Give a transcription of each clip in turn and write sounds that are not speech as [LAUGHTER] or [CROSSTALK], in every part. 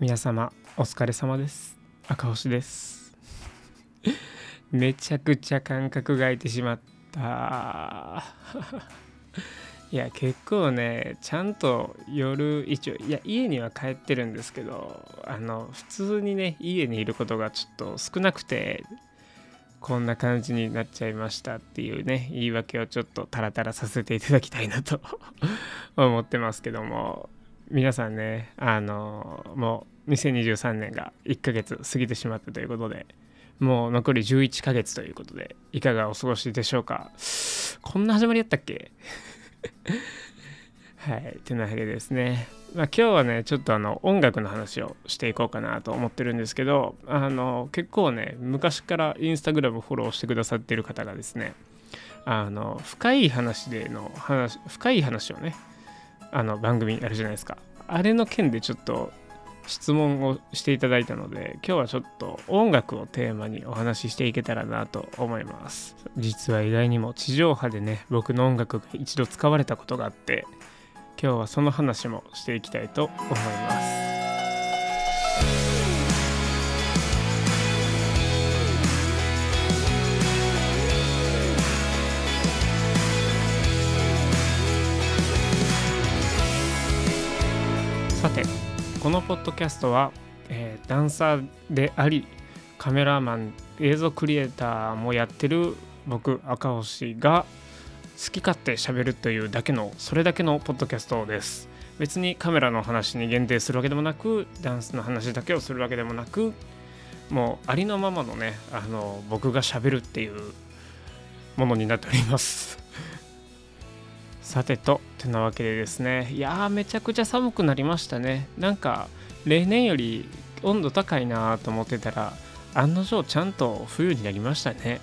皆様お疲れ様です。赤星です。めちゃくちゃ感覚が空いてしまった。いや結構ねちゃんと夜一応いや家には帰ってるんですけどあの普通にね家にいることがちょっと少なくてこんな感じになっちゃいましたっていうね言い訳をちょっとタラタラさせていただきたいなと [LAUGHS] 思ってますけども。皆さんねあのもう2023年が1ヶ月過ぎてしまったということでもう残り11ヶ月ということでいかがお過ごしでしょうか。こんな始まりやったっけ？[LAUGHS] はいてなわけですね、まあ、今日はねちょっとあの音楽の話をしていこうかなと思ってるんですけどあの結構ね昔からインスタグラムフォローしてくださってる方がですねあの深い話での話深い話をねあの番組あるじゃないですか。あれの件でちょっと質問をしていただいたので今日はちょっと音楽をテーマにお話ししていけたらなと思います。実は意外にも地上波でね僕の音楽が一度使われたことがあって今日はその話もしていきたいと思います。このポッドキャストは、えー、ダンサーでありカメラマン映像クリエイターもやってる僕赤星が好き勝手喋るというだけのそれだけのポッドキャストです。別にカメラの話に限定するわけでもなくダンスの話だけをするわけでもなくもうありのままのねあの僕が喋るっていうものになっております。さてとてなわけでですね。いやーめちゃくちゃ寒くなりましたね。なんか例年より温度高いなと思ってたら案の定ちゃんと冬になりましたね。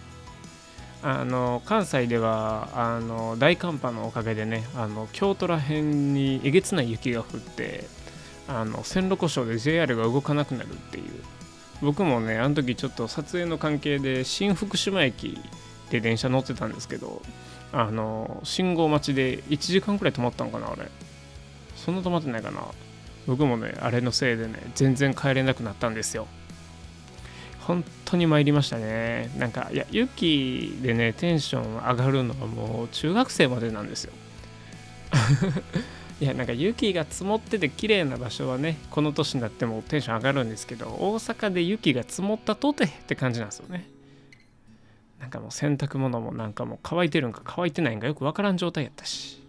あの関西ではあの大寒波のおかげでねあの京都ら辺にえげつない雪が降ってあの線路故障で JR が動かなくなるっていう。僕もねあの時ちょっと撮影の関係で新福島駅で電車乗ってたんですけどあの信号待ちで1時間くらい止まったんかなあれ。そんな止まってないかな。僕もねあれのせいでね全然帰れなくなったんですよ。本当に参りましたね。なんかいや雪でねテンション上がるのはもう中学生までなんですよ。[LAUGHS] いやなんか雪が積もってて綺麗な場所はねこの年になってもテンション上がるんですけど大阪で雪が積もったとてって感じなんですよね。なんかもう洗濯物もなんかもう乾いてるんか乾いてないんかよくわからん状態やったし。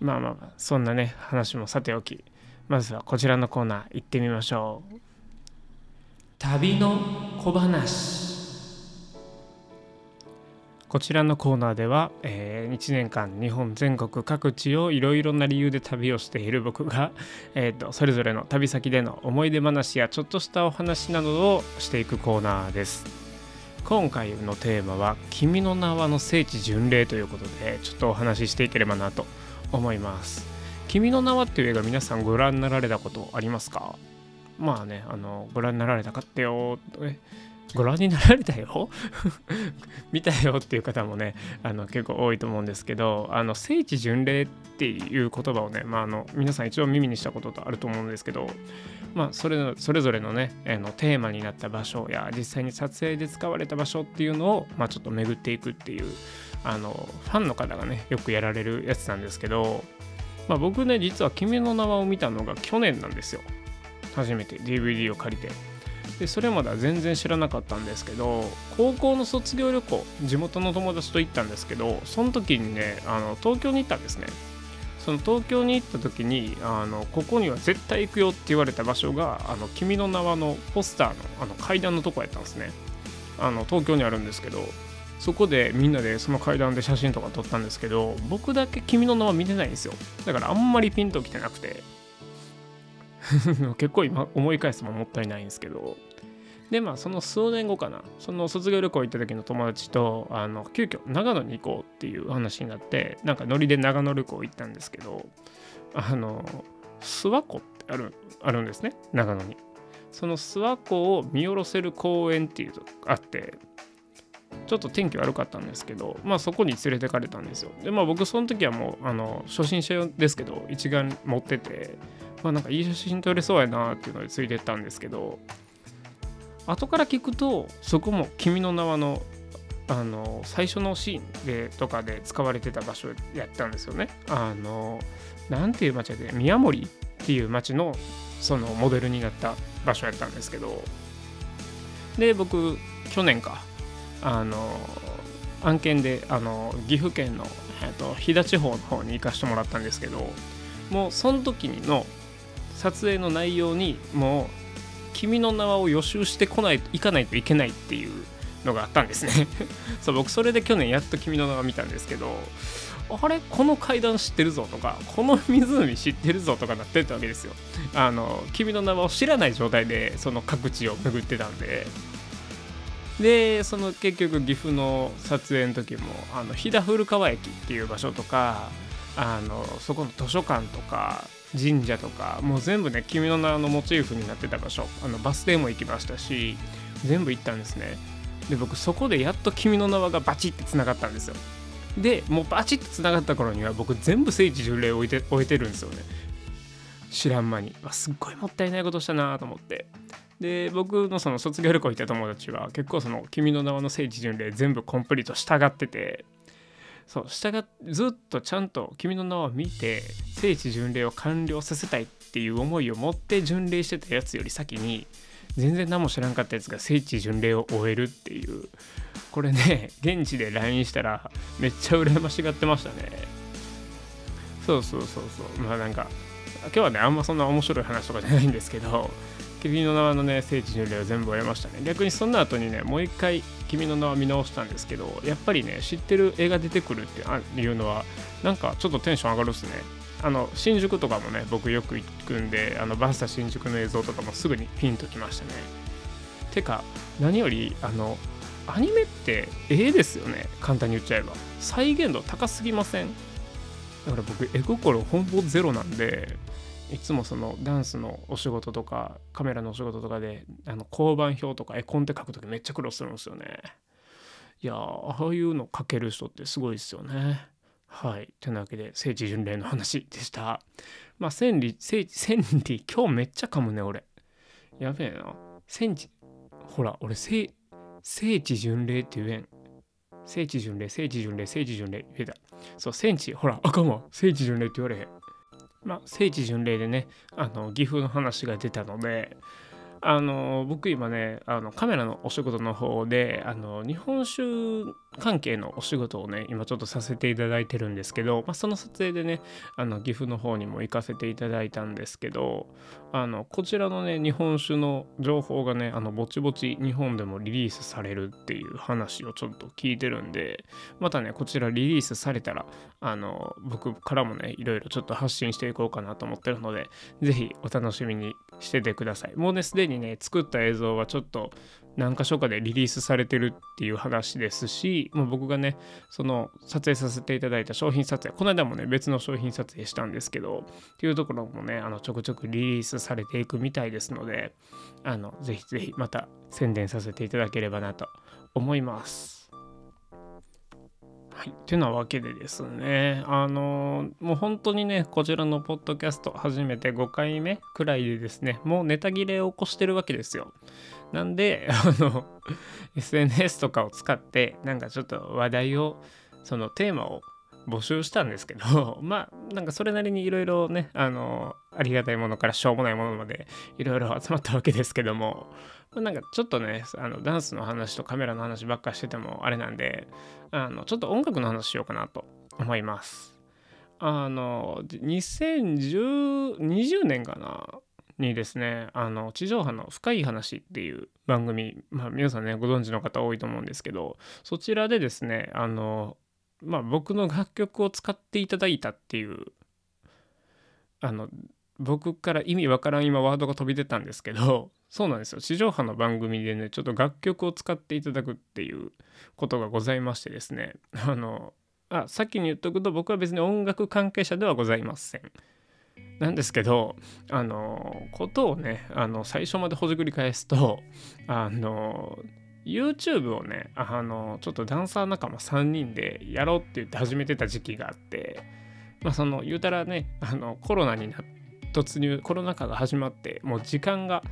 まあまあまあそんなね話もさておき。まずはこちらのコーナー行ってみましょう。旅の小話。こちらのコーナーでは、えー、1年間日本全国各地をいろいろな理由で旅をしている僕が、えーと、それぞれの旅先での思い出話やちょっとしたお話などをしていくコーナーです。今回のテーマは「君の名は」の聖地巡礼ということでちょっとお話ししていければなと思います。君の名はっていう映画皆さんご覧になられたことありますか？まあね、あの、ご覧になられたかってよ、え、ご覧になられたよ？[LAUGHS] 見たよっていう方もね、あの結構多いと思うんですけど、あの聖地巡礼っていう言葉をね、まあ、あの皆さん一応耳にしたこととあると思うんですけど、まあ、それそれぞれのね、あのテーマになった場所や実際に撮影で使われた場所っていうのを、まあ、ちょっと巡っていくっていうあのファンの方がねよくやられるやつなんですけど、まあ、僕ね実は「君の名は」を見たのが去年なんですよ。初めて DVD を借りてでそれまでは全然知らなかったんですけど高校の卒業旅行地元の友達と行ったんですけどその時にねあの東京に行ったんですね。その東京に行った時にあのここには絶対行くよって言われた場所が「あの君の名は」のポスターのあの階段のとこやったんですね。あの東京にあるんですけどそこでみんなでその階段で写真とか撮ったんですけど僕だけ君の名は見てないんですよ。だからあんまりピンときてなくて。[LAUGHS] 結構今思い返すももったいないんですけど。でまあその数年後かなその卒業旅行行った時の友達とあの急遽長野に行こうっていう話になってなんかノリで長野旅行行ったんですけどあの諏訪湖ってあるあるんですね長野にその諏訪湖を見下ろせる公園っていうとあってちょっと天気悪かったんですけど、まあそこに連れてかれたんですよ。で、まあ僕その時はもう、あの、初心者ですけど、一眼持ってて、まあなんかいい写真撮れそうやなっていうのでついてったんですけど後から聞くとそこも「君の名はの」あの最初のシーンでとかで使われてた場所やったんですよね。あのなんていう町で宮森っていう町のそのモデルになった場所やったんですけどで僕去年かあの案件であの岐阜県の、えっと、飛騨地方の方に行かしてもらったんですけどもうその時の撮影の内容にもう「君の名は」を予習してこない行かないといけないっていうのがあったんですね。[LAUGHS] そう僕それで去年やっと「君の名は」見たんですけどあれこの階段知ってるぞとかこの湖知ってるぞとかなってたわけですよ。あの君の名はを知らない状態でその各地を巡ってたんで。でその結局岐阜の撮影の時もあの飛騨古川駅っていう場所とかあのそこの図書館とか神社とかもう全部ね君の名のモチーフになってた場所あのバス停も行きましたし全部行ったんですね。で僕そこでやっと君の名はがバチッてつながったんですよ。でもうバチッとつながった頃には僕全部聖地巡礼を置いて終えてるんですよね。知らん間に。すっごいもったいないことしたなと思って。で僕のその卒業旅行行った友達は結構その「君の名は」の聖地巡礼全部コンプリート従っててそう従ずっとちゃんと「君の名は」見て聖地巡礼を完了させたいっていう思いを持って巡礼してたやつより先に全然何も知らんかったやつが聖地巡礼を終えるっていう。これね現地で LINE したらめっちゃ羨ましがってましたね。そうそうそうそう。まあなんか今日はねあんまそんな面白い話とかじゃないんですけど君の名はのね聖地巡礼を全部終えましたね。逆にその後にねもう一回君の名は見直したんですけどやっぱりね知ってる映画出てくるっていうのはなんかちょっとテンション上がるっすね。あの新宿とかもね僕よく行くんであのバスタ新宿の映像とかもすぐにピンときましたね。てか何よりあのアニメってええですよね。簡単に言っちゃえば。再現度高すぎません？だから僕絵心ほぼゼロなんでいつもそのダンスのお仕事とかカメラのお仕事とかであの交番表とか絵コンテ書く時めっちゃ苦労するんですよねいやああいうの書ける人ってすごいですよねはい。というわけで、聖地巡礼の話でした。まあ、千里、聖地、千里、今日めっちゃ噛むね、俺。やべえな。千地、ほら、俺、聖、聖地巡礼って言えん。聖地巡礼、聖地巡礼、聖地巡礼、言えた。そう、聖地、ほら、あかんわ。聖地巡礼って言われへん。まあ、聖地巡礼でね、あの、岐阜の話が出たので、あの僕今ねあのカメラのお仕事の方であの日本酒関係のお仕事をね今ちょっとさせていただいてるんですけど、まあ、その撮影でねあの岐阜の方にも行かせていただいたんですけどあのこちらのね日本酒の情報がねあのぼちぼち日本でもリリースされるっていう話をちょっと聞いてるんでまたねこちらリリースされたらあの僕からもねいろいろちょっと発信していこうかなと思ってるので是非お楽しみにしててください。もうねすでににね作った映像はちょっと何か所かでリリースされてるっていう話ですし、もう僕がね、その撮影させていただいた商品撮影、この間もね、別の商品撮影したんですけど、っていうところもね、あのちょくちょくリリースされていくみたいですので、あのぜひぜひまた宣伝させていただければなと思います。はい。てなわけでですね、あのもう本当にね、こちらのポッドキャスト初めて5回目くらいでですね、もうネタ切れを起こしてるわけですよ。なんで、[LAUGHS] あの、SNS とかを使って、なんかちょっと話題を、そのテーマを募集したんですけど、[LAUGHS] まあ、なんかそれなりにいろいろね、あの、ありがたいものからしょうもないものまでいろいろ集まったわけですけどもま、なんかちょっとね、あのダンスの話とカメラの話ばっかしててもあれなんで、あのちょっと音楽の話しようかなと思います。あの、2020年かなにですね、あの地上波の深い話っていう番組、まあ皆さんね、ご存知の方多いと思うんですけど、そちらでですね、あの、まあ僕の楽曲を使っていただいたっていう、あの、僕から意味わからん今ワードが飛び出たんですけど [LAUGHS] そうなんですよ地上波の番組でねちょっと楽曲を使っていただくっていうことがございましてですね [LAUGHS] あのあ先に言っとくと僕は別に音楽関係者ではございません。なんですけどあのことをねあの最初までほじくり返すとあの YouTube をねあのちょっとダンサー仲間3人でやろうって言って始めてた時期があってまあその言うたらねあのコロナにな突入コロナ禍が始まってもう時間が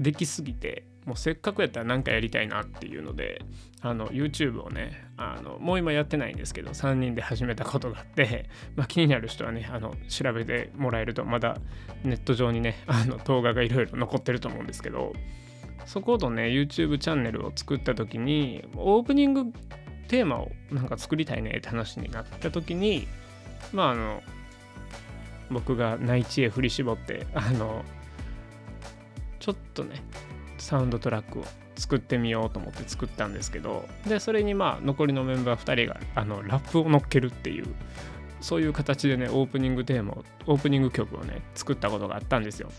できすぎてもうせっかくやったら何かやりたいなっていうのであの YouTube をねあのもう今やってないんですけど3人で始めたことがあって、[LAUGHS] まあ、気になる人はねあの調べてもらえるとまだネット上にねあの動画がいろいろ残ってると思うんですけどそことね YouTube チャンネルを作った時にオープニングテーマをなんか作りたいねって話になった時にまああの僕が内地へ振り絞ってあのちょっとねサウンドトラックを作ってみようと思って作ったんですけどでそれにまあ残りのメンバー2人があのラップを乗っけるっていうそういう形でねオープニングテーマをオープニング曲をね作ったことがあったんですよ。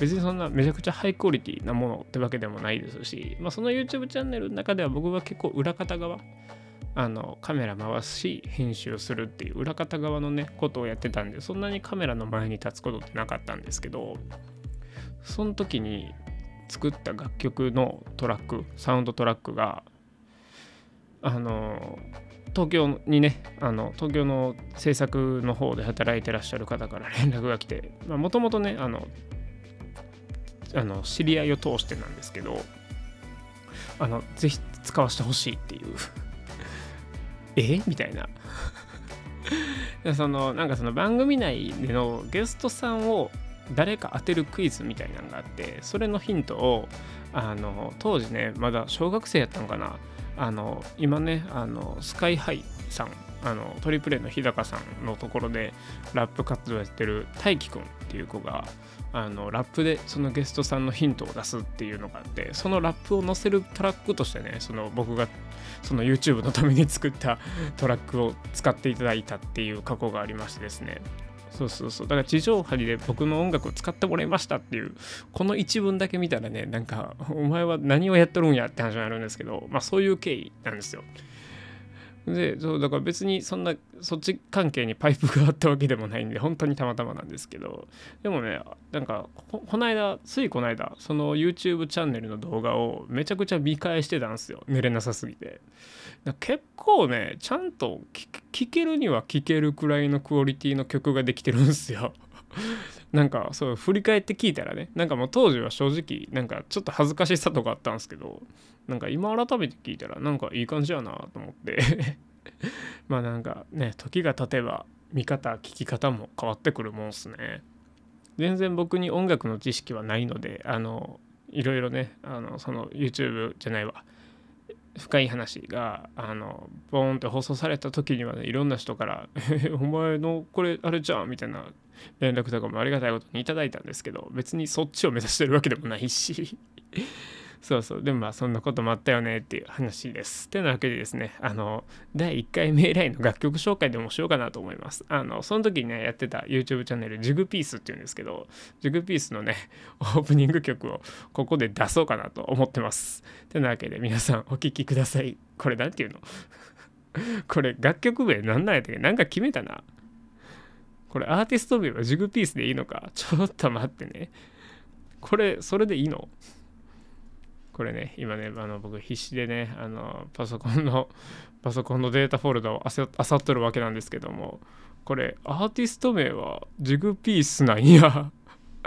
別にそんなめちゃくちゃハイクオリティなものってわけでもないですし、まあ、その YouTube チャンネルの中では僕は結構裏方側あのカメラ回すし編集するっていう裏方側のねことをやってたんでそんなにカメラの前に立つことってなかったんですけどその時に作った楽曲のトラックサウンドトラックがあの東京にねあの東京の制作の方で働いてらっしゃる方から連絡が来てもともとねあのあの知り合いを通してなんですけどあのぜひ使わせてほしいっていう。[LAUGHS] え？みたいな。[LAUGHS] そのなんかその番組内でのゲストさんを誰か当てるクイズみたいなのがあってそれのヒントをあの当時ねまだ小学生やったのかな。あの今ねあのスカイハイさんあのトリプレの日高さんのところでラップ活動やってる大輝くんっていう子があのラップでそのゲストさんのヒントを出すっていうのがあってそのラップを載せるトラックとしてねその僕がその YouTube のために作った [LAUGHS] トラックを使っていただいたっていう過去がありましてですね。そうそうそう。だから地上波で僕の音楽を使ってもらいましたっていうこの一文だけ見たらねなんかお前は何をやっとるんやって話になるんですけどまあそういう経緯なんですよ。でそうだから別にそんなそっち関係にパイプがあったわけでもないんで本当にたまたまなんですけど。でもねなんかこの間ついこの間その YouTube チャンネルの動画をめちゃくちゃ見返してたんですよ。寝れなさすぎて。結構ねちゃんと聴けるには聴けるくらいのクオリティの曲ができてるんですよ。なんかそう振り返って聞いたらねなんかもう当時は正直なんかちょっと恥ずかしさとかあったんですけどなんか今改めて聞いたらなんかいい感じやなと思って。[LAUGHS] まあなんかね時が経てば見方聞き方も変わってくるもんすね。全然僕に音楽の知識はないのであのいろいろねあのその YouTube じゃないわ。深い話があのボーンって放送された時にはねいろんな人から「[LAUGHS] お前のこれあれじゃん」みたいな連絡とかもありがたいことにいただいたんですけど別にそっちを目指してるわけでもないし [LAUGHS] そうそうでもまあそんなこともあったよねっていう話です。てなわけでですねあの第1回目以来の楽曲紹介でもしようかなと思います。あのその時にねやってた YouTube チャンネルジグピースっていうんですけどジグピースのね [LAUGHS] オープニング曲をここで出そうかなと思ってます。てなわけで皆さんお聴きください。これ何て言うの？[LAUGHS] これ楽曲名何なんやったっけ？なんか決めたな。これアーティスト名はジグピースでいいのか？[LAUGHS] ちょっと待ってね。これ、それでいいの？これね、今ね、あの僕必死でね、あのパソコンの、[LAUGHS] パソコンのデータフォルダをあさっとるわけなんですけども、これ、アーティスト名はジグピースなんや。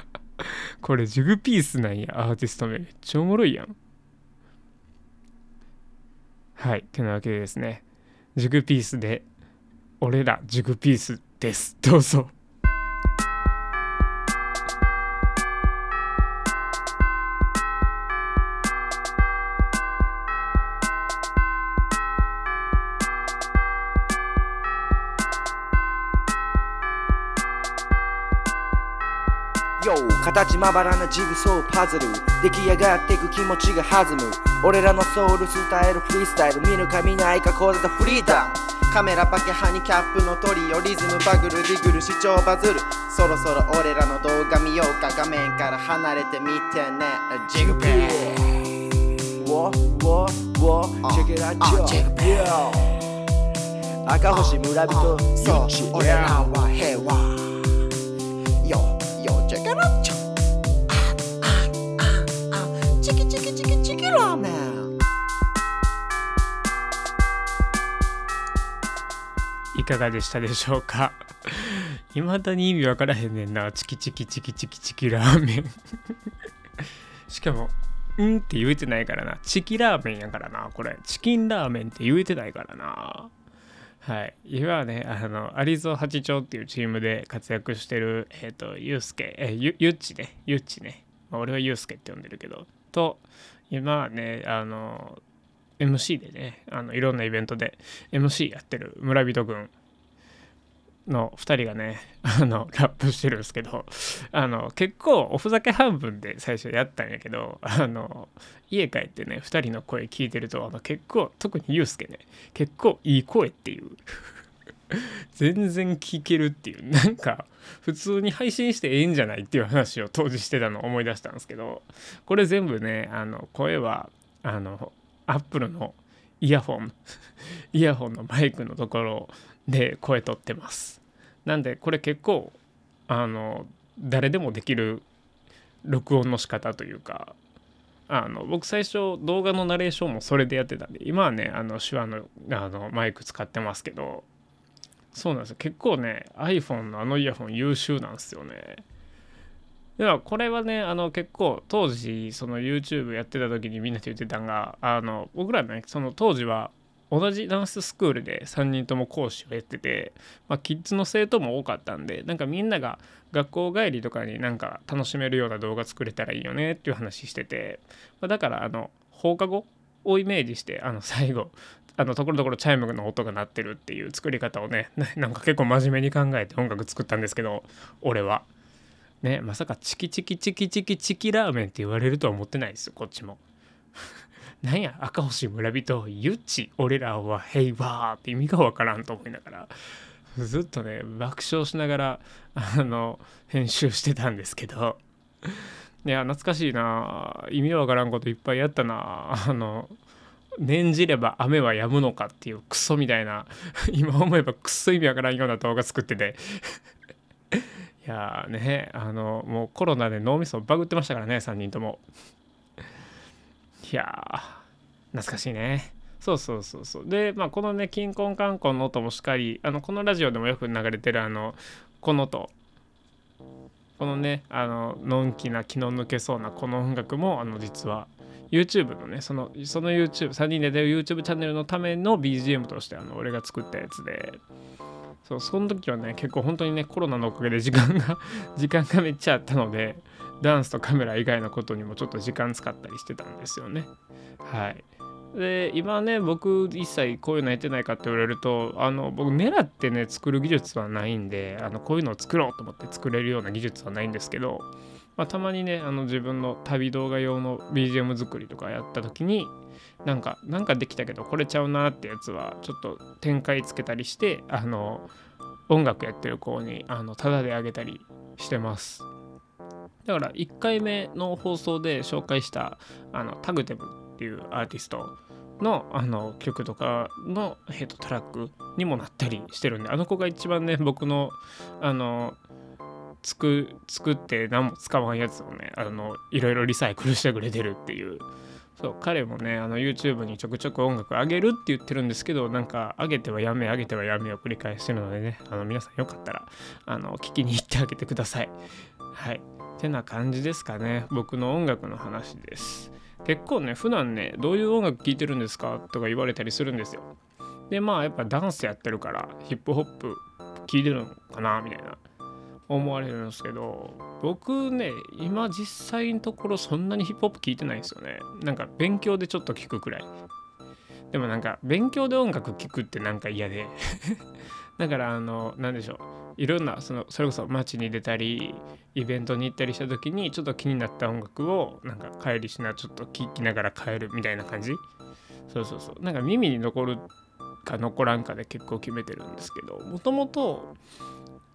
[LAUGHS] これ、ジグピースなんや、アーティスト名。めっちゃおもろいやん。はい、てなわけでですね、ジグピースで、俺らジグピースです。どうぞ。形まばらなジグソーパズル。出来上がってく気持ちが弾む。俺らのソウルスタイルフリースタイル。見るか見ないかこれだフリーダムカメラパケハニキャップのトリオリズムバグルディグル視聴バズる。そろそろ俺らの動画見ようか画面から離れてみてね。ジグピー Whoa, whoa, whoa, check it out, yo. 赤星村人そう。俺らは平和。Yo, yo, check it out, チいかがでしたでしょうか？[LAUGHS] いまだに意味わからへんねんな。チキチキチキチキチキラーメン。[LAUGHS] しかも「ん」って言えてないからな。チキラーメンやからなこれ。チキンラーメンって言えてないからな。はい。今はねあの有蔵八丁っていうチームで活躍してるえっ、ー、とユうスケ。えゆゆっちね。ゆっちね、まあ、俺はユうスケって呼んでるけど。と今はねあの MC でねあのいろんなイベントで MC やってる村人君の2人がねあのラップしてるんですけどあの結構おふざけ半分で最初やったんやけどあの家帰ってね2人の声聞いてるとあの結構特にユうスケね結構いい声っていう [LAUGHS] 全然聞けるっていうなんか普通に配信してええんじゃないっていう話を当時してたのを思い出したんですけどこれ全部ねあの声はあのアップルのイヤホン [LAUGHS] イヤホンのマイクのところで声取ってます。なんでこれ結構あの誰でもできる録音の仕方というかあの僕最初動画のナレーションもそれでやってたんで今はねあの手話のあのマイク使ってますけどそうなんですよ。結構ね iPhone のあのイヤホン優秀なんですよね。ではこれはねあの結構当時その YouTube やってた時にみんなで言ってたんがあの僕らねその当時は同じダンススクールで3人とも講師をやってて、まあ、キッズの生徒も多かったんでなんかみんなが学校帰りとかになんか楽しめるような動画作れたらいいよねっていう話してて、まあ、だからあの放課後をイメージしてあの最後あのところどころチャイムの音が鳴ってるっていう作り方をねなんか結構真面目に考えて音楽作ったんですけど俺は。ねまさかチキチキチキチキチキラーメンって言われるとは思ってないですよこっちも。[LAUGHS] なんや赤星村人ゆっち俺らは平和って意味がわからんと思いながら。ずっとね爆笑しながらあの編集してたんですけど。いや懐かしいな。意味わからんこといっぱいやったな。あの念じれば雨は止むのかっていうクソみたいな。[LAUGHS] 今思えばクソ意味わからんような動画作ってて。いやねあのもうコロナで脳みそバグってましたからね3人とも。いや懐かしいね。そうそうそうそう。でまあこのね「金婚観光の音」もしっかりあのこのラジオでもよく流れてるあのこの音。このねあののんきな気の抜けそうなこの音楽もあの実は YouTube のねそのその YouTube3 人で出る YouTube チャンネルのための BGM としてあの俺が作ったやつで。そうその時はね結構本当にねコロナのおかげで時間が [LAUGHS] 時間がめっちゃあったのでダンスとカメラ以外のことにもちょっと時間使ったりしてたんですよね。はい。で今ね僕一切こういうのやってないかって言われるとあの僕狙ってね作る技術はないんであのこういうのを作ろうと思って作れるような技術はないんですけど、まあ、たまにねあの自分の旅動画用の BGM 作りとかやった時になんかなんかできたけどこれちゃうなってやつはちょっと展開つけたりしてあの音楽やってる子にあのタダであげたりしてます。だから1回目の放送で紹介したあのタグテムっていうアーティストのあの曲とかの、えー、とトラックにもなったりしてるんであの子が一番ね僕のあの作作って何も使わんやつをねあのいろいろリサイクルしてくれてるっていう。そう彼もねあの YouTube にちょくちょく音楽上げるって言ってるんですけどなんか上げてはやめ上げてはやめを繰り返してるのでねあの皆さんよかったらあの聞きに行ってあげてください。はい。てな感じですかね。僕の音楽の話です。結構ね普段ねどういう音楽聴いてるんですか？とか言われたりするんですよ。でまあやっぱダンスやってるからヒップホップ聴いてるのかなみたいな。思われるんですけど僕ね今実際のところそんなにヒップホップ聴いてないんですよね。なんか勉強でちょっと聞くくらい。でもなんか勉強で音楽聴くってなんか嫌で。[LAUGHS] だからあの何でしょう。いろんなそのそれこそ街に出たりイベントに行ったりした時にちょっと気になった音楽をなんか帰りしなちょっと聴きながら帰るみたいな感じ。そうそうそう。なんか耳に残るか残らんかで結構決めてるんですけどもともと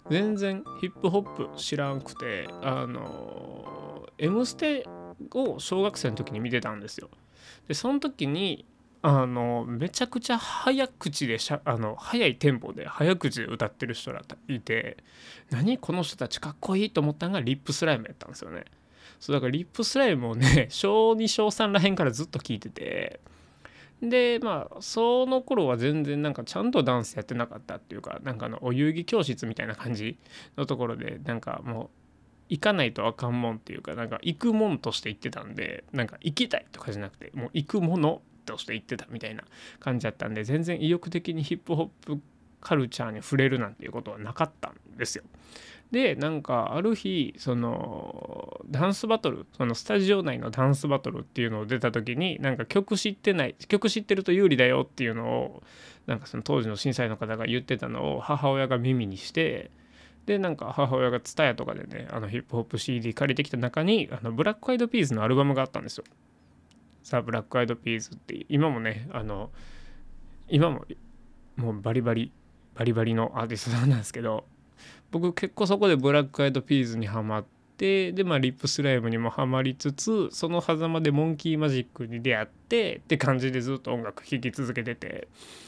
全然ヒップホップ知らんくてあの「M ステ」を小学生の時に見てたんですよ。でその時にあのめちゃくちゃ早口でしゃあの早いテンポで早口で歌ってる人らいて何この人たちかっこいいと思ったのがリップスライムやったんですよね。そうだからリップスライムをね小2小3らへんからずっと聞いててでまあその頃は全然なんかちゃんとダンスやってなかったっていうかなんかのお遊戯教室みたいな感じのところでなんかもう行かないとあかんもんっていうかなんか行くもんとして行ってたんでなんか行きたいとかじゃなくてもう行くものとして行ってたみたいな感じだったんで全然意欲的にヒップホップカルチャーに触れるなんていうことはなかったんですよ。でなんかある日そのダンスバトルそのスタジオ内のダンスバトルっていうのを出た時になんか曲知ってない曲知ってると有利だよっていうのをなんかその当時の審査員の方が言ってたのを母親が耳にしてでなんか母親が TSUTAYA とかでねあのヒップホップ CD 借りてきた中にあのブラックアイドピースのアルバムがあったんですよ。さあブラックアイドピーズって今もねあの今ももうバリバリバリバリのアーティストなんですけど僕結構そこでブラックアイドピーズにはまってでまあリップスライムにもはまりつつその狭間でモンキーマジックに出会ってって感じでずっと音楽聴き続けてて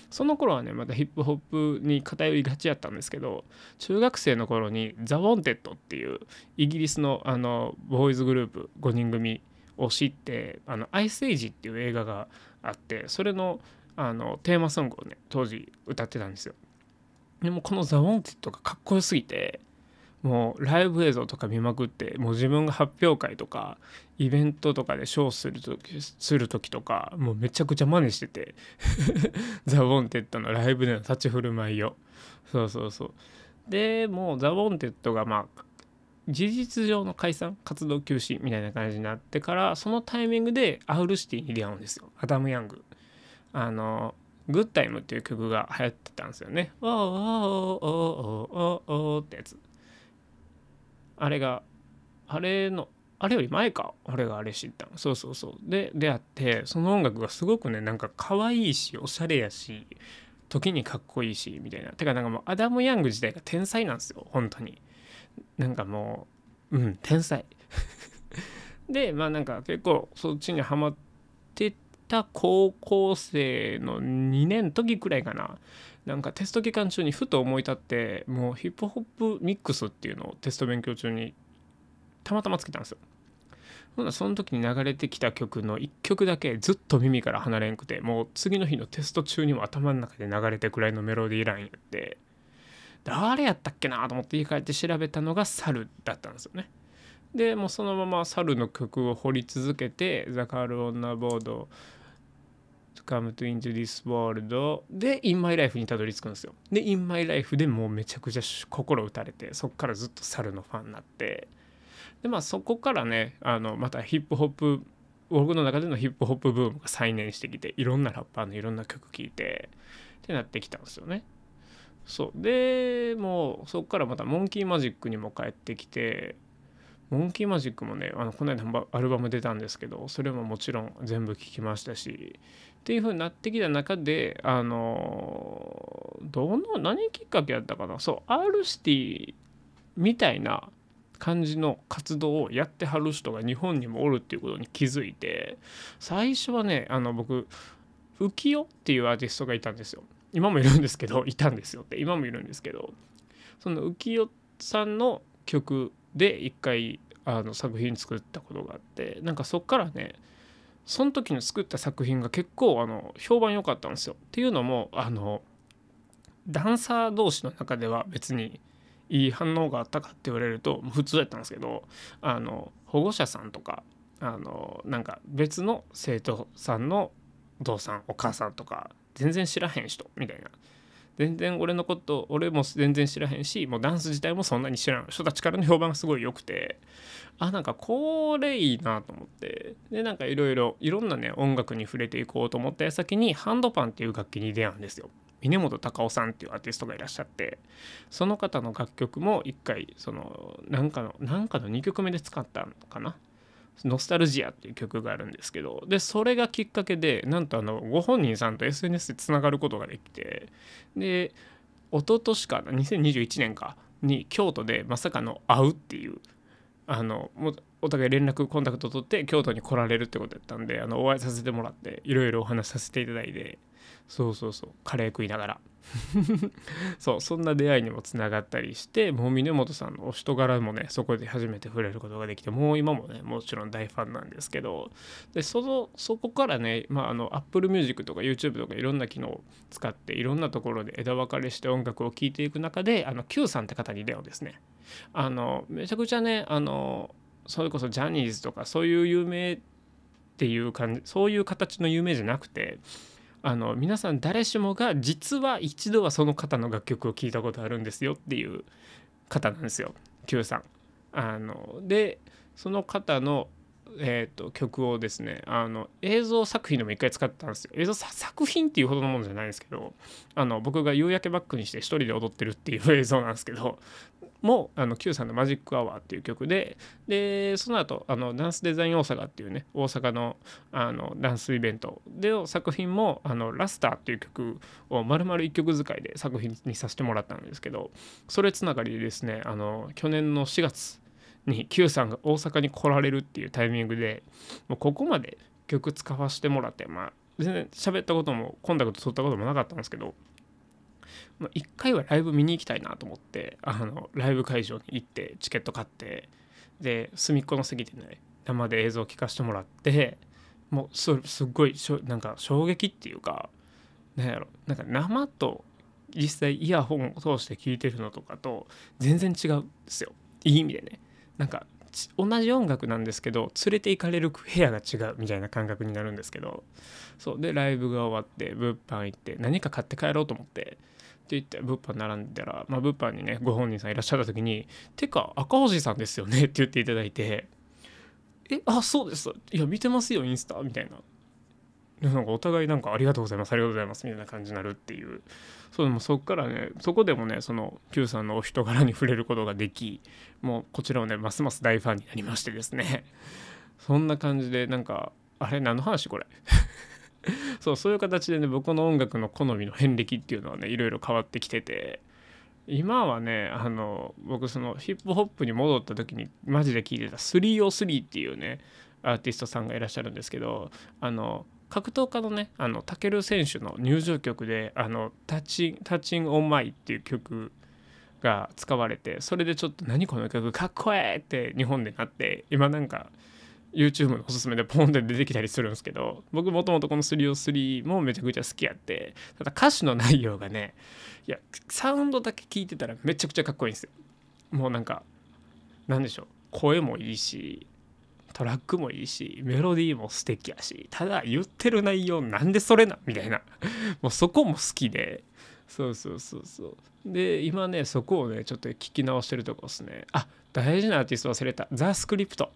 その頃はねまたヒップホップに偏りがちやったんですけど中学生の頃にザ・ウォンテッドっていうイギリスのあのボーイズグループ5人組を知ってあのアイスエイジっていう映画があってそれのあのテーマソングをね当時歌ってたんですよ。でもこの「ザ・ウォンテッドがかっこよすぎてもうライブ映像とか見まくってもう自分が発表会とかイベントとかでショーする時する時とかもうめちゃくちゃ真似しててザ・ウォンテッドのライブでの立ち振る舞いを。そうそうそう。でもうザ・ウォンテッドがまあ事実上の解散活動休止みたいな感じになってからそのタイミングでアウルシティに出会うんですよ。アダム・ヤング。あの Good Time っていう曲が流行ってたんですよね。おーおーおーおーおーおーってやつ。あれが、あれの、あれより前か、俺があれ知ったの。そうそうそう。で、出会って、その音楽がすごくね、なんか可愛いし、おしゃれやし、時にかっこいいし、みたいな。てか、なんかもう、アダム・ヤング自体が天才なんですよ、本当に。なんかもう、うん、天才。[LAUGHS] で、まあなんか結構そっちにはまっててた高校生の2年時くらいかななんかテスト期間中にふと思い立ってもうヒップホップミックスっていうのをテスト勉強中にたまたまつけたんですよ。ほなその時に流れてきた曲の1曲だけずっと耳から離れんくてもう次の日のテスト中にも頭の中で流れてくらいのメロディーラインやって誰やったっけなと思って家帰って調べたのが「猿」だったんですよね。でもうそのまま猿の曲を掘り続けて「ザ・カール・オンナ・ボード」「Come to Into This World」で「In My Life」にたどり着くんですよ。で「In My Life」でもうめちゃくちゃ心打たれてそっからずっと猿のファンになってでまあそこからねあのまたヒップホップ僕の中でのヒップホップブームが再燃してきていろんなラッパーのいろんな曲聴いてってなってきたんですよね。そうでもうそこからまたモンキーマジックにも帰ってきてモンキーマジックもねあのこの間アルバム出たんですけどそれももちろん全部聴きましたしっていう風になってきた中であのどの何きっかけやったかな。そう R シティみたいな感じの活動をやってはる人が日本にもおるっていうことに気づいて最初はねあの僕浮世っていうアーティストがいたんですよ。今もいるんですけどいたんですよって。今もいるんですけどその浮世さんの曲で一回あの作品作ったことがあってなんかそっからねその時に作った作品が結構あの評判良かったんですよ。っていうのもあのダンサー同士の中では別にいい反応があったかって言われると普通だったんですけどあの保護者さんとかあのなんか別の生徒さんのお父さんお母さんとか全然知らへん人みたいな全然俺のこと俺も全然知らへんしもうダンス自体もそんなに知らん。人たちからの評判がすごい良くて。あなんかこれいいなと思って。でなんかいろいろいろんなね音楽に触れていこうと思った矢先にハンドパンっていう楽器に出会うんですよ。峰本隆夫さんっていうアーティストがいらっしゃって。その方の楽曲も一回そのなんかのなんかの2曲目で使ったのかな。ノスタルジアっていう曲があるんですけどでそれがきっかけでなんとあのご本人さんと SNS でつながることができてで一昨年かな2021年かに京都でまさかの会うっていうあのもうお互い連絡コンタクト取って京都に来られるってことやったんであのお会いさせてもらっていろいろお話しさせていただいてそうそうそうカレー食いながら。[LAUGHS] そうそんな出会いにもつながったりしてもう峰本さんのお人柄もねそこで初めて触れることができてもう今もねもちろん大ファンなんですけどでそのそこからね、まあ、あの Apple Music とか YouTube とかいろんな機能を使っていろんなところで枝分かれして音楽を聴いていく中であの Q さんって方に出会うんですね。あのめちゃくちゃねあのそれこそジャニーズとかそういう有名っていう感じそういう形の有名じゃなくてあの皆さん誰しもが実は一度はその方の楽曲を聴いたことあるんですよっていう方なんですよ Q さん。あのでその方の、えーと、曲をですねあの映像作品でも一回使ったんですよ。映像作品っていうほどのものじゃないんですけどあの僕が夕焼けバックにして一人で踊ってるっていう映像なんですけどもあの Q さんの「マジックアワー」っていう曲ででその後あのダンスデザイン大阪っていうね大阪のあのダンスイベントで作品もあのラスターっていう曲を丸々1曲使いで作品にさせてもらったんですけどそれつながりでですねあの去年の4月に Q さんが大阪に来られるっていうタイミングでもうここまで曲使わせてもらってまあ全然喋ったこともコンタクト取ったこともなかったんですけどま、1回はライブ見に行きたいなと思ってあのライブ会場に行ってチケット買ってで隅っこの席でね生で映像を聞かせてもらってもうそすっごいしょなんか衝撃っていうか何やろなんか生と実際イヤホンを通して聴いてるのとかと全然違うんですよ。いい意味でね。なんか同じ音楽なんですけど連れて行かれる部屋が違うみたいな感覚になるんですけどそうでライブが終わって物販行って何か買って帰ろうと思ってって言って物販並んでたら、まあ、物販にねご本人さんいらっしゃった時に「てか赤星さんですよね」って言っていただいて「えあそうです。いや見てますよインスタ」みたいな。なんかお互いなんかありがとうございますありがとうございますみたいな感じになるっていう。そうでもそっからねそこでもねその Q さんのお人柄に触れることができもうこちらをねますます大ファンになりましてですね。そんな感じでなんかあれ何の話これ？[LAUGHS] そうそういう形でね僕の音楽の好みの遍歴っていうのはねいろいろ変わってきてて今はねあの僕そのヒップホップに戻った時にマジで聴いてた303っていうねアーティストさんがいらっしゃるんですけどあの格闘家のねあのタケル選手の入場曲で「あのタッチタッチン・オン・マイ」っていう曲が使われてそれでちょっと「何この曲かっこええ!」って日本でなって今なんか YouTube のおすすめでポンって出てきたりするんですけど僕もともとこの303もめちゃくちゃ好きやってただ歌詞の内容がねいやサウンドだけ聞いてたらめちゃくちゃかっこいいんですよもうなんかなんでしょう声もいいしトラックもいいしメロディーも素敵やしただ言ってる内容なんでそれなみたいな。[LAUGHS] もうそこも好きで。そうそうそうそう。で今ねそこをねちょっと聞き直してるとこですね。あ大事なアーティスト忘れた。ザ・スクリプト。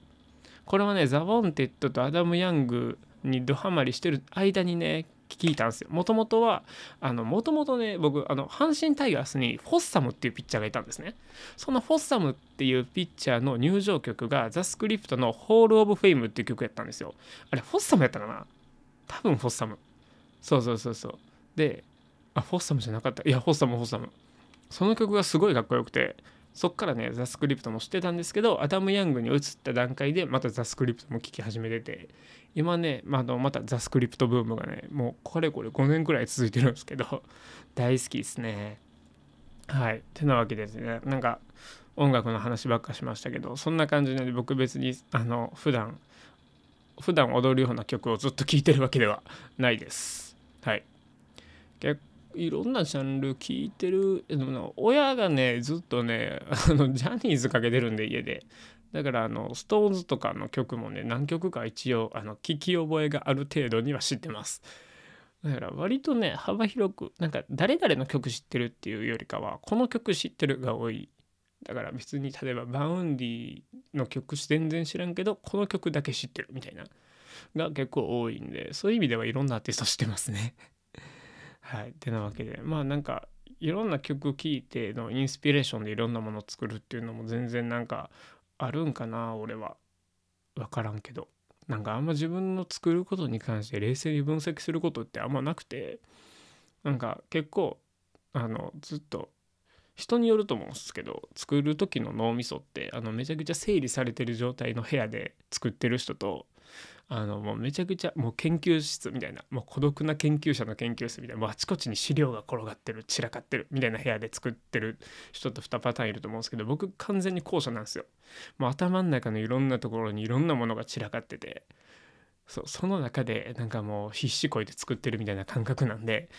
これはねザ・ウォンテッドとアダム・ヤングにドハマりしてる間にね聞いたんですよ。もともとはあのもともとね僕あの阪神タイガースにフォッサムっていうピッチャーがいたんですね。そのフォッサムっていうピッチャーの入場曲がザ・スクリプトの「ホール・オブ・フェイム」っていう曲やったんですよ。あれフォッサムやったかな？多分フォッサム。そうそうそうそう。であフォッサムじゃなかった。いやフォッサムフォッサム。その曲がすごいかっこよくてそっからねザ・スクリプトも知ってたんですけどアダム・ヤングに移った段階でまたザ・スクリプトも聴き始めてて今ね、まあ、のまたザ・スクリプトブームがねもうかれこれ5年くらい続いてるんですけど [LAUGHS] 大好きですね。はい。てなわけですね。なんか音楽の話ばっかしましたけどそんな感じで僕別にあの普段普段踊るような曲をずっと聴いてるわけではないです。はい。結いろんなジャンル聞いてる。でも親がねずっとねあのジャニーズかけてるんで家で。だからあの SixTONES とかの曲もね何曲か一応あの聞き覚えがある程度には知ってます。だから割とね幅広くなんか誰々の曲知ってるっていうよりかはこの曲知ってるが多い。だから別に例えばバウンディの曲全然知らんけどこの曲だけ知ってるみたいなが結構多いんでそういう意味ではいろんなアーティスト知ってますね。はい。てなわけで、まあなんか、いろんな曲聴いてのインスピレーションでいろんなものを作るっていうのも全然なんかあるんかな、俺は。分からんけど。なんかあんま自分の作ることに関して冷静に分析することってあんまなくて、なんか結構、あの、ずっと人によると思うんですけど作る時の脳みそってあのめちゃくちゃ整理されてる状態の部屋で作ってる人とあのもうめちゃくちゃもう研究室みたいなもう孤独な研究者の研究室みたいなもうあちこちに資料が転がってる散らかってるみたいな部屋で作ってる人と2パターンいると思うんですけど僕完全に後者なんですよ。もう頭の中のいろんなところにいろんなものが散らかっててそその中でなんかもう必死こいて作ってるみたいな感覚なんで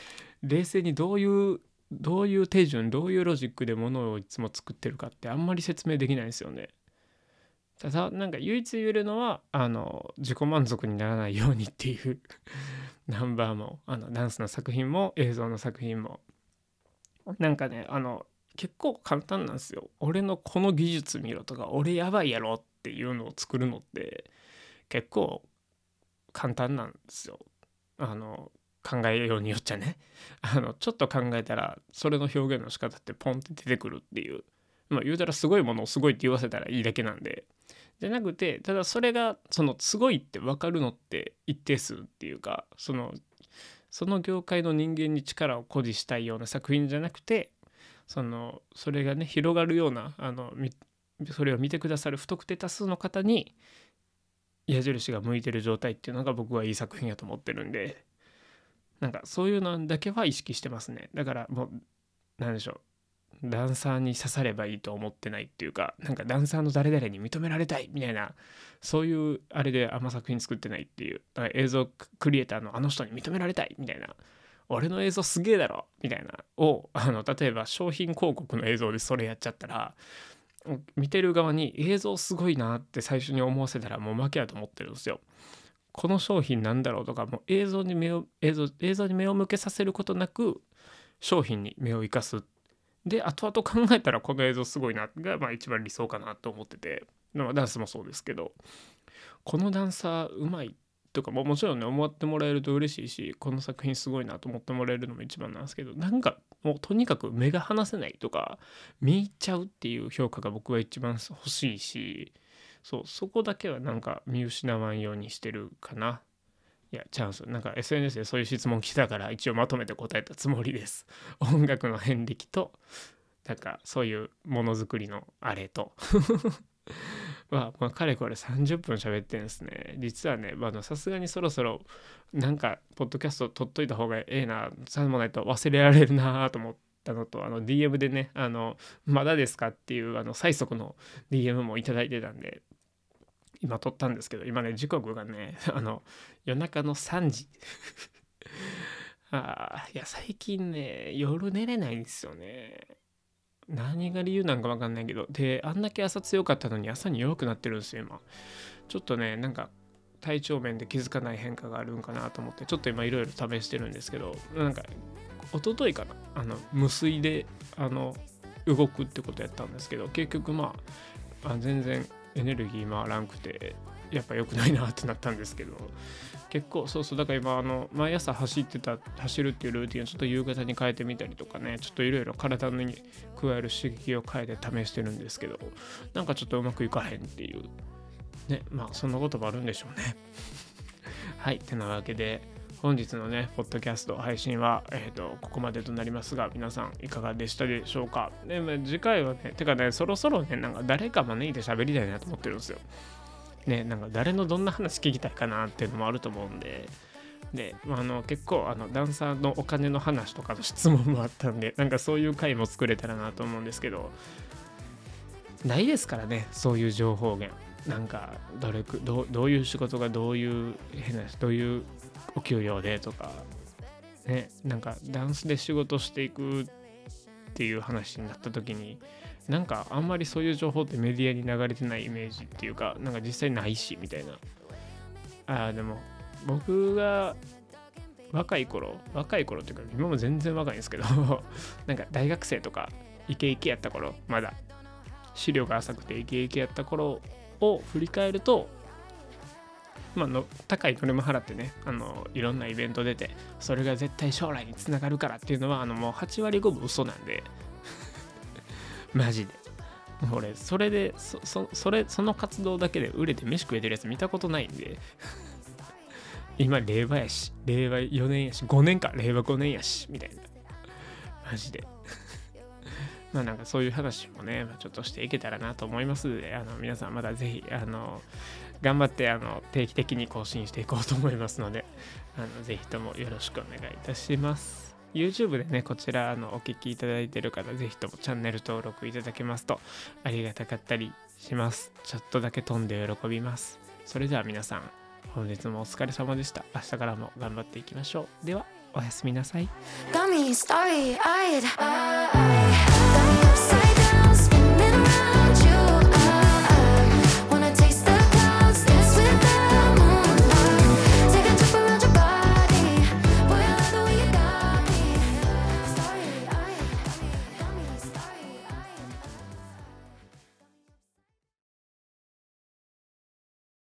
冷静にどういうどういう手順どういうロジックでものをいつも作ってるかってあんまり説明できないですよね。ただなんか唯一言えるのはあの自己満足にならないようにっていう [LAUGHS] ナンバーもあのダンスの作品も映像の作品もなんかねあの結構簡単なんですよ。俺のこの技術見ろとか俺やばいやろっていうのを作るのって結構簡単なんですよ。あの考えようによっちゃねあのちょっと考えたらそれの表現の仕方ってポンって出てくるっていうまあ言うたらすごいものをすごいって言わせたらいいだけなんでじゃなくてただそれがそのすごいって分かるのって一定数っていうかそのその業界の人間に力を誇示したいような作品じゃなくてそのそれがね広がるようなあのそれを見てくださる不特定多数の方に矢印が向いてる状態っていうのが僕はいい作品やと思ってるんでなんかそういうのだけは意識してますね。だからもう何でしょう。ダンサーに刺さればいいと思ってないっていうかなんかダンサーの誰々に認められたいみたいなそういうあれであんま作品作ってないっていうだか映像クリエイターのあの人に認められたいみたいな俺の映像すげえだろみたいなをあの例えば商品広告の映像でそれやっちゃったら見てる側に映像すごいなって最初に思わせたらもう負けやと思ってるんですよ。この商品なんだろうとかもう映像に目を映像映像に目を向けさせることなく商品に目を生かすで後々考えたらこの映像すごいなが、まあ、一番理想かなと思ってて、まあ、ダンスもそうですけど。このダンサーうまいとかももちろんね思ってもらえると嬉しいしこの作品すごいなと思ってもらえるのも一番なんですけどなんかもうとにかく目が離せないとか見入っちゃうっていう評価が僕は一番欲しいしそうそこだけはなんか見失わんようにしてるかな。いやチャンス。なんか SNS でそういう質問来たから一応まとめて答えたつもりです。[LAUGHS] 音楽の遍歴となんかそういうものづくりのあれと。[LAUGHS] まあ、まあ、かれこれ30分喋ってんですね。実はねさすがにそろそろなんかポッドキャスト撮っといた方がええな。さもないと忘れられるなと思ったのとあの DM でねあのまだですかっていうあの最速の DM もいただいてたんで今撮ったんですけど今ね時刻がね [LAUGHS] あの夜中の3時。[LAUGHS] ああいや最近ね夜寝れないんですよね。何が理由なんか分かんないけど。であんだけ朝強かったのに朝に弱くなってるんですよ今。ちょっとねなんか体調面で気づかない変化があるんかなと思ってちょっと今いろいろ試してるんですけどなんか一昨日かなあの無水であの動くってことやったんですけど結局まあ全然エネルギー回らんくてやっぱ良くないなってなったんですけど。結構そうそうだから今あの毎朝走ってた走るっていうルーティンをちょっと夕方に変えてみたりとかねちょっといろいろ体に加える刺激を変えて試してるんですけどなんかちょっとうまくいかへんっていう。ねまあそんなこともあるんでしょうね。はいてなわけで本日のね、ポッドキャスト配信は、えーと、ここまでとなりますが、皆さんいかがでしたでしょうか？で、まあ、次回はね、てかね、そろそろね、なんか誰か招いて喋りたいなと思ってるんですよ。ね、なんか誰のどんな話聞きたいかなっていうのもあると思うんで、で、まあ、の結構あのダンサーのお金の話とかの質問もあったんで、なんかそういう回も作れたらなと思うんですけど、ないですからね、そういう情報源。なんかどれどどういう仕事がどういう変などういうお給料でとかねなんかダンスで仕事していくっていう話になった時になんかあんまりそういう情報ってメディアに流れてないイメージっていうかなんか実際ないしみたいな。ああでも僕が若い頃若い頃っていうか今も全然若いんですけど [LAUGHS] なんか大学生とかイケイケやった頃まだ。資料が浅くてイケイケやった頃を振り返るとまあ、の高い乗りも払ってねあのいろんなイベント出てそれが絶対将来につながるからっていうのはあのもう8割5分嘘なんで。[LAUGHS] マジで。俺それでそそそれその活動だけで売れて飯食えてるやつ見たことないんで。[LAUGHS] 今令和やし令和4年やし5年か令和5年やしみたいな。マジで。[LAUGHS] まあなんかそういう話もね、ま、ちょっとしていけたらなと思いますのであの皆さんまだぜひあの頑張ってあの定期的に更新していこうと思いますので [LAUGHS] あのぜひともよろしくお願いいたします。YouTube でねこちらあのお聞きいただいてる方ぜひともチャンネル登録いただけますとありがたかったりします。ちょっとだけ飛んで喜びます。それでは皆さん本日もお疲れ様でした。明日からも頑張っていきましょう。ではおやすみなさい。